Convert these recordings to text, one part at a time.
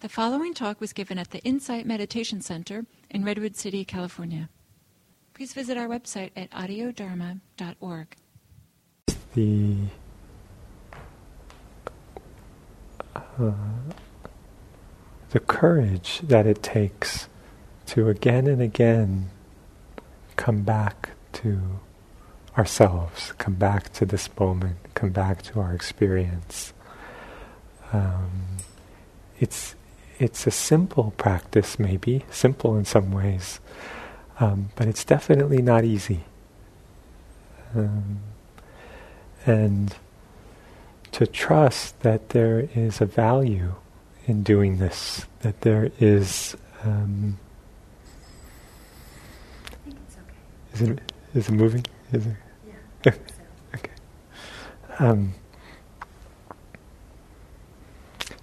The following talk was given at the Insight Meditation Center in Redwood City, California. Please visit our website at audiodharma.org. The uh, the courage that it takes to again and again come back to ourselves, come back to this moment, come back to our experience. Um, it's it's a simple practice, maybe simple in some ways, um, but it's definitely not easy. Um, and to trust that there is a value in doing this, that there is. Um, I think it's okay. is it is it moving? Is it? Yeah. okay. Um,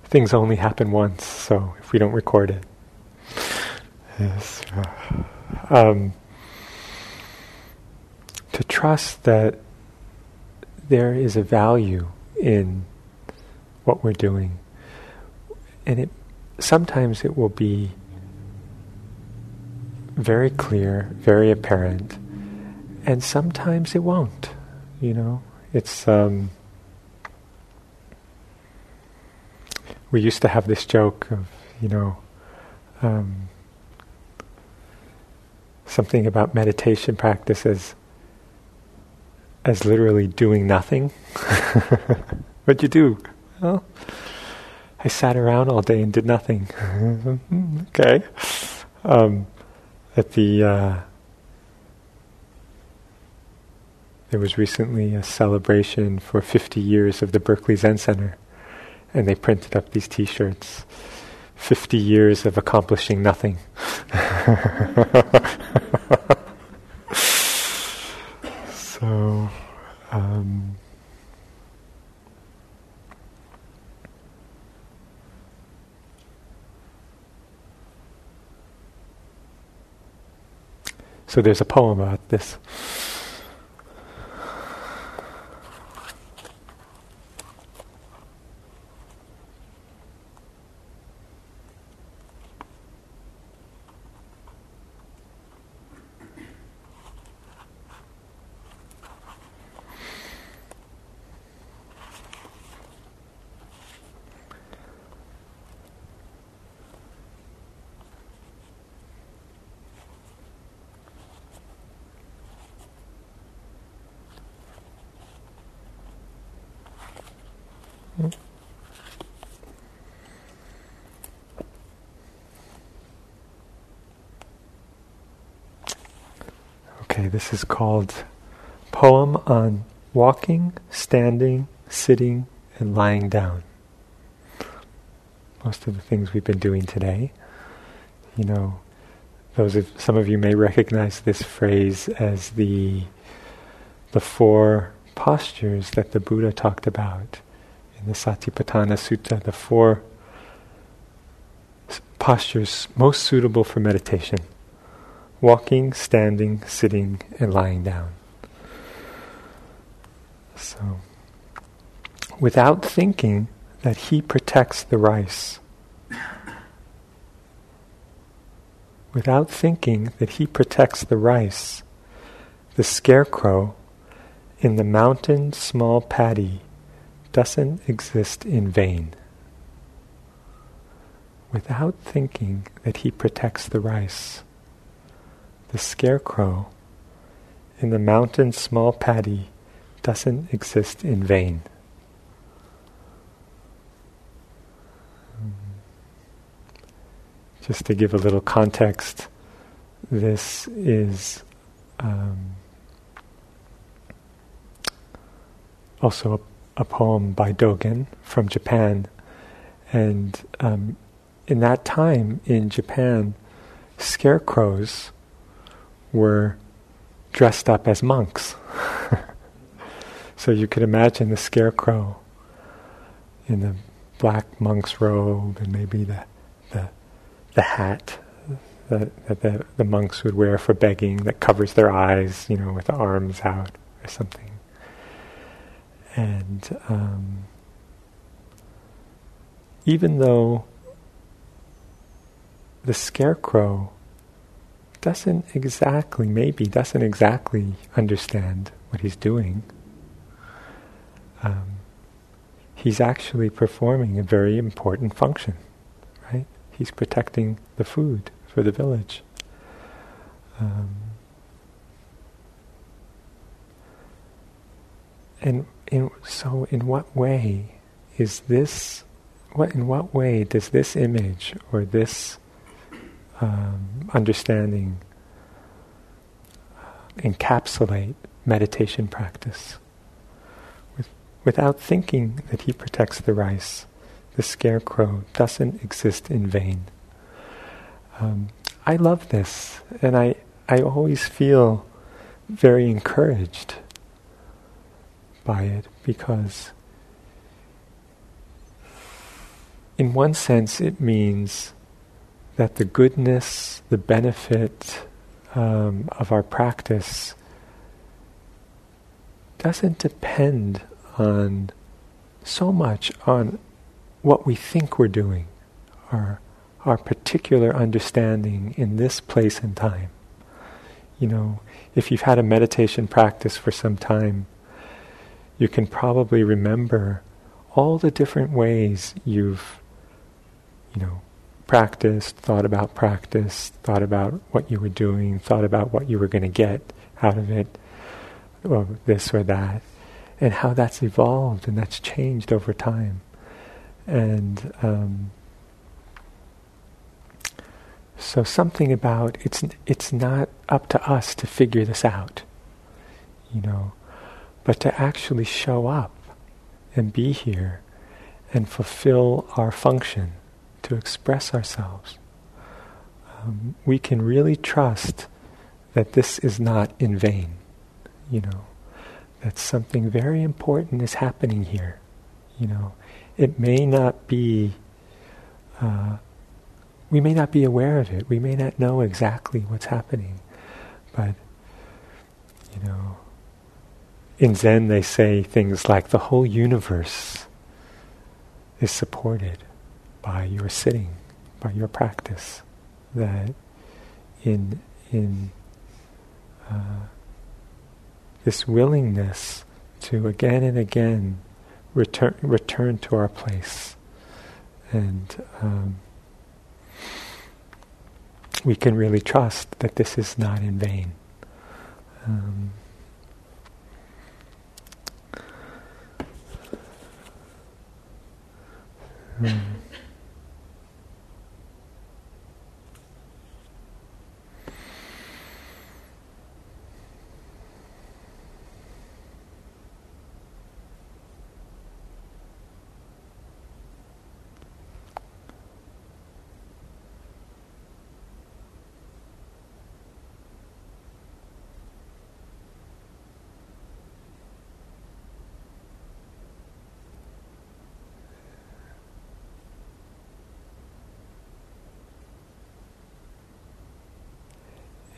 things only happen once, so if we don't record it. Yes. Um, to trust that there is a value in what we're doing. And it sometimes it will be very clear, very apparent, and sometimes it won't. You know, it's um, we used to have this joke of, you know, um, something about meditation practice as, as literally doing nothing. What'd you do? Well, I sat around all day and did nothing. okay. Um, at the uh, there was recently a celebration for 50 years of the Berkeley Zen Center and they printed up these T-shirts. Fifty years of accomplishing nothing. so. Um, so there's a poem about this. Okay, this is called Poem on Walking, Standing, Sitting, and Lying Down. Most of the things we've been doing today. You know, those of some of you may recognize this phrase as the the four postures that the Buddha talked about in the Satipatthana Sutta, the four postures most suitable for meditation walking, standing, sitting, and lying down. So, without thinking that he protects the rice, without thinking that he protects the rice, the scarecrow in the mountain small paddy doesn't exist in vain. Without thinking that he protects the rice, the scarecrow in the mountain small paddy doesn't exist in vain. Just to give a little context, this is um, also a, a, poem by Dogen from Japan. And um, in that time in Japan, scarecrows were dressed up as monks. so you could imagine the scarecrow in the black monk's robe and maybe the the, the hat that, that the, the monks would wear for begging that covers their eyes, you know, with the arms out or something. And um, even though the scarecrow doesn't exactly, maybe doesn't exactly understand what he's doing. Um, he's actually performing a very important function, right? He's protecting the food for the village. Um, and in, so, in what way is this? What in what way does this image or this um, understanding uh, encapsulate meditation practice? With, without thinking that he protects the rice, the scarecrow doesn't exist in vain. Um, I love this, and I, I always feel very encouraged by it because, in one sense, it means that the goodness, the benefit um, of our practice doesn't depend on so much on what we think we're doing, our, our particular understanding in this place and time. You know, if you've had a meditation practice for some time, you can probably remember all the different ways you've, you know, practiced, thought about practice, thought about what you were doing, thought about what you were going to get out of it, or this or that, and how that's evolved and that's changed over time. And um, so something about it's it's not up to us to figure this out, you know, but to actually show up and be here and fulfill our function to express ourselves. Um, we can really trust that this is not in vain, you know, that something very important is happening here, you know it may not be, uh, we may not be aware of it. We may not know exactly what's happening. But, you know, in Zen they say things like the whole universe is supported by your sitting, by your practice. That in, in uh, this willingness to again and again return return to our place, and um, we can really trust that this is not in vain. Um, um,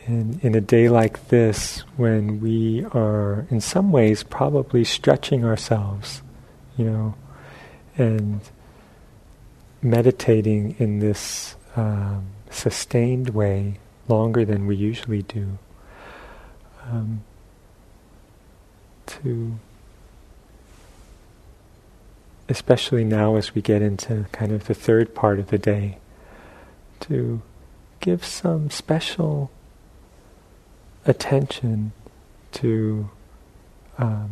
And in a day like this, when we are in some ways probably stretching ourselves, you know, and meditating in this um, sustained way longer than we usually do, um, to especially now as we get into kind of the third part of the day, to give some special attention to um,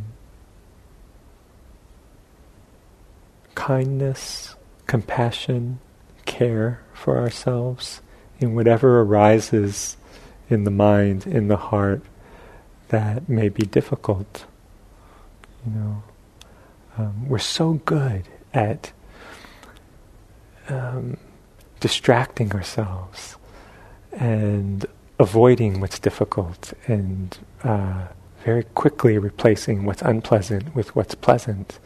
kindness, compassion, care for ourselves in whatever arises in the mind, in the heart, that may be difficult. You know, um, we're so good at um, distracting ourselves and avoiding what's difficult and uh, very quickly replacing what's unpleasant with what's pleasant.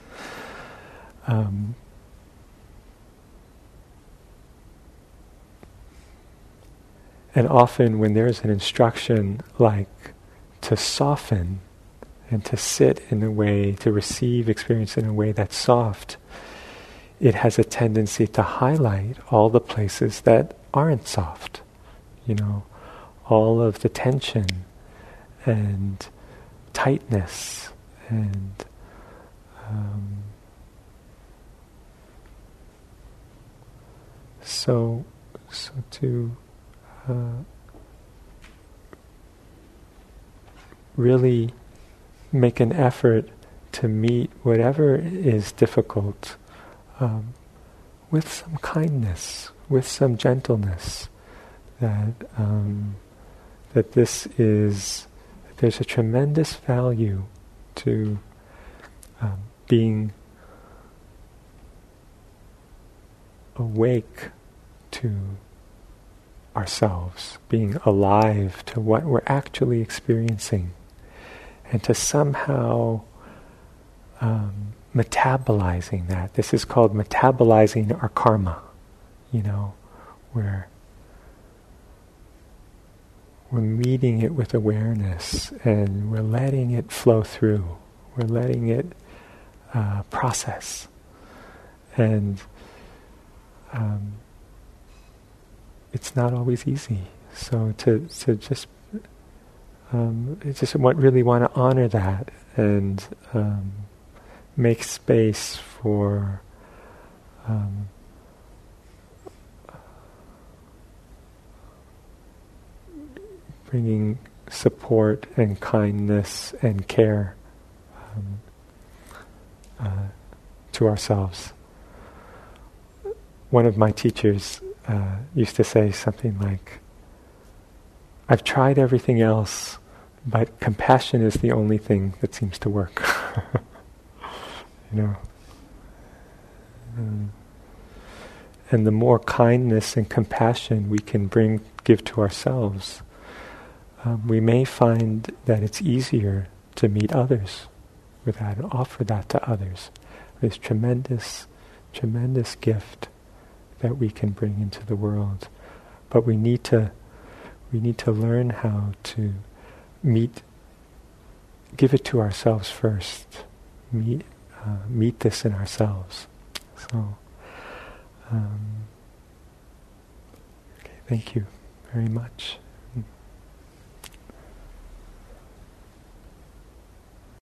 Um, and often, when there's an instruction like to soften and to sit in a way, to receive experience in a way that's soft, it has a tendency to highlight all the places that aren't soft. You know, all of the tension and tightness and um, so so to uh, really make an effort to meet whatever is difficult um, with some kindness, with some gentleness. That um, that this is there's a tremendous value to um, being awake to ourselves, being alive to what we're actually experiencing, and to somehow um, metabolizing that. This is called metabolizing our karma, you know, where we're meeting it with awareness and we're letting it flow through. We're letting it uh, process. And um, it's not always easy. So to, to just um, just want, really want to honor that and um, make space for um, bringing support and kindness and care um, uh, to ourselves. One of my teachers uh, used to say something like, I've tried everything else, but compassion is the only thing that seems to work. you know. Um, and the more kindness and compassion we can bring, give to ourselves, um, we may find that it's easier to meet others with that and offer that to others. This tremendous, tremendous gift that we can bring into the world. But we need to, we need to learn how to meet, give it to ourselves first. Meet, uh, meet this in ourselves. So, um, okay, thank you very much.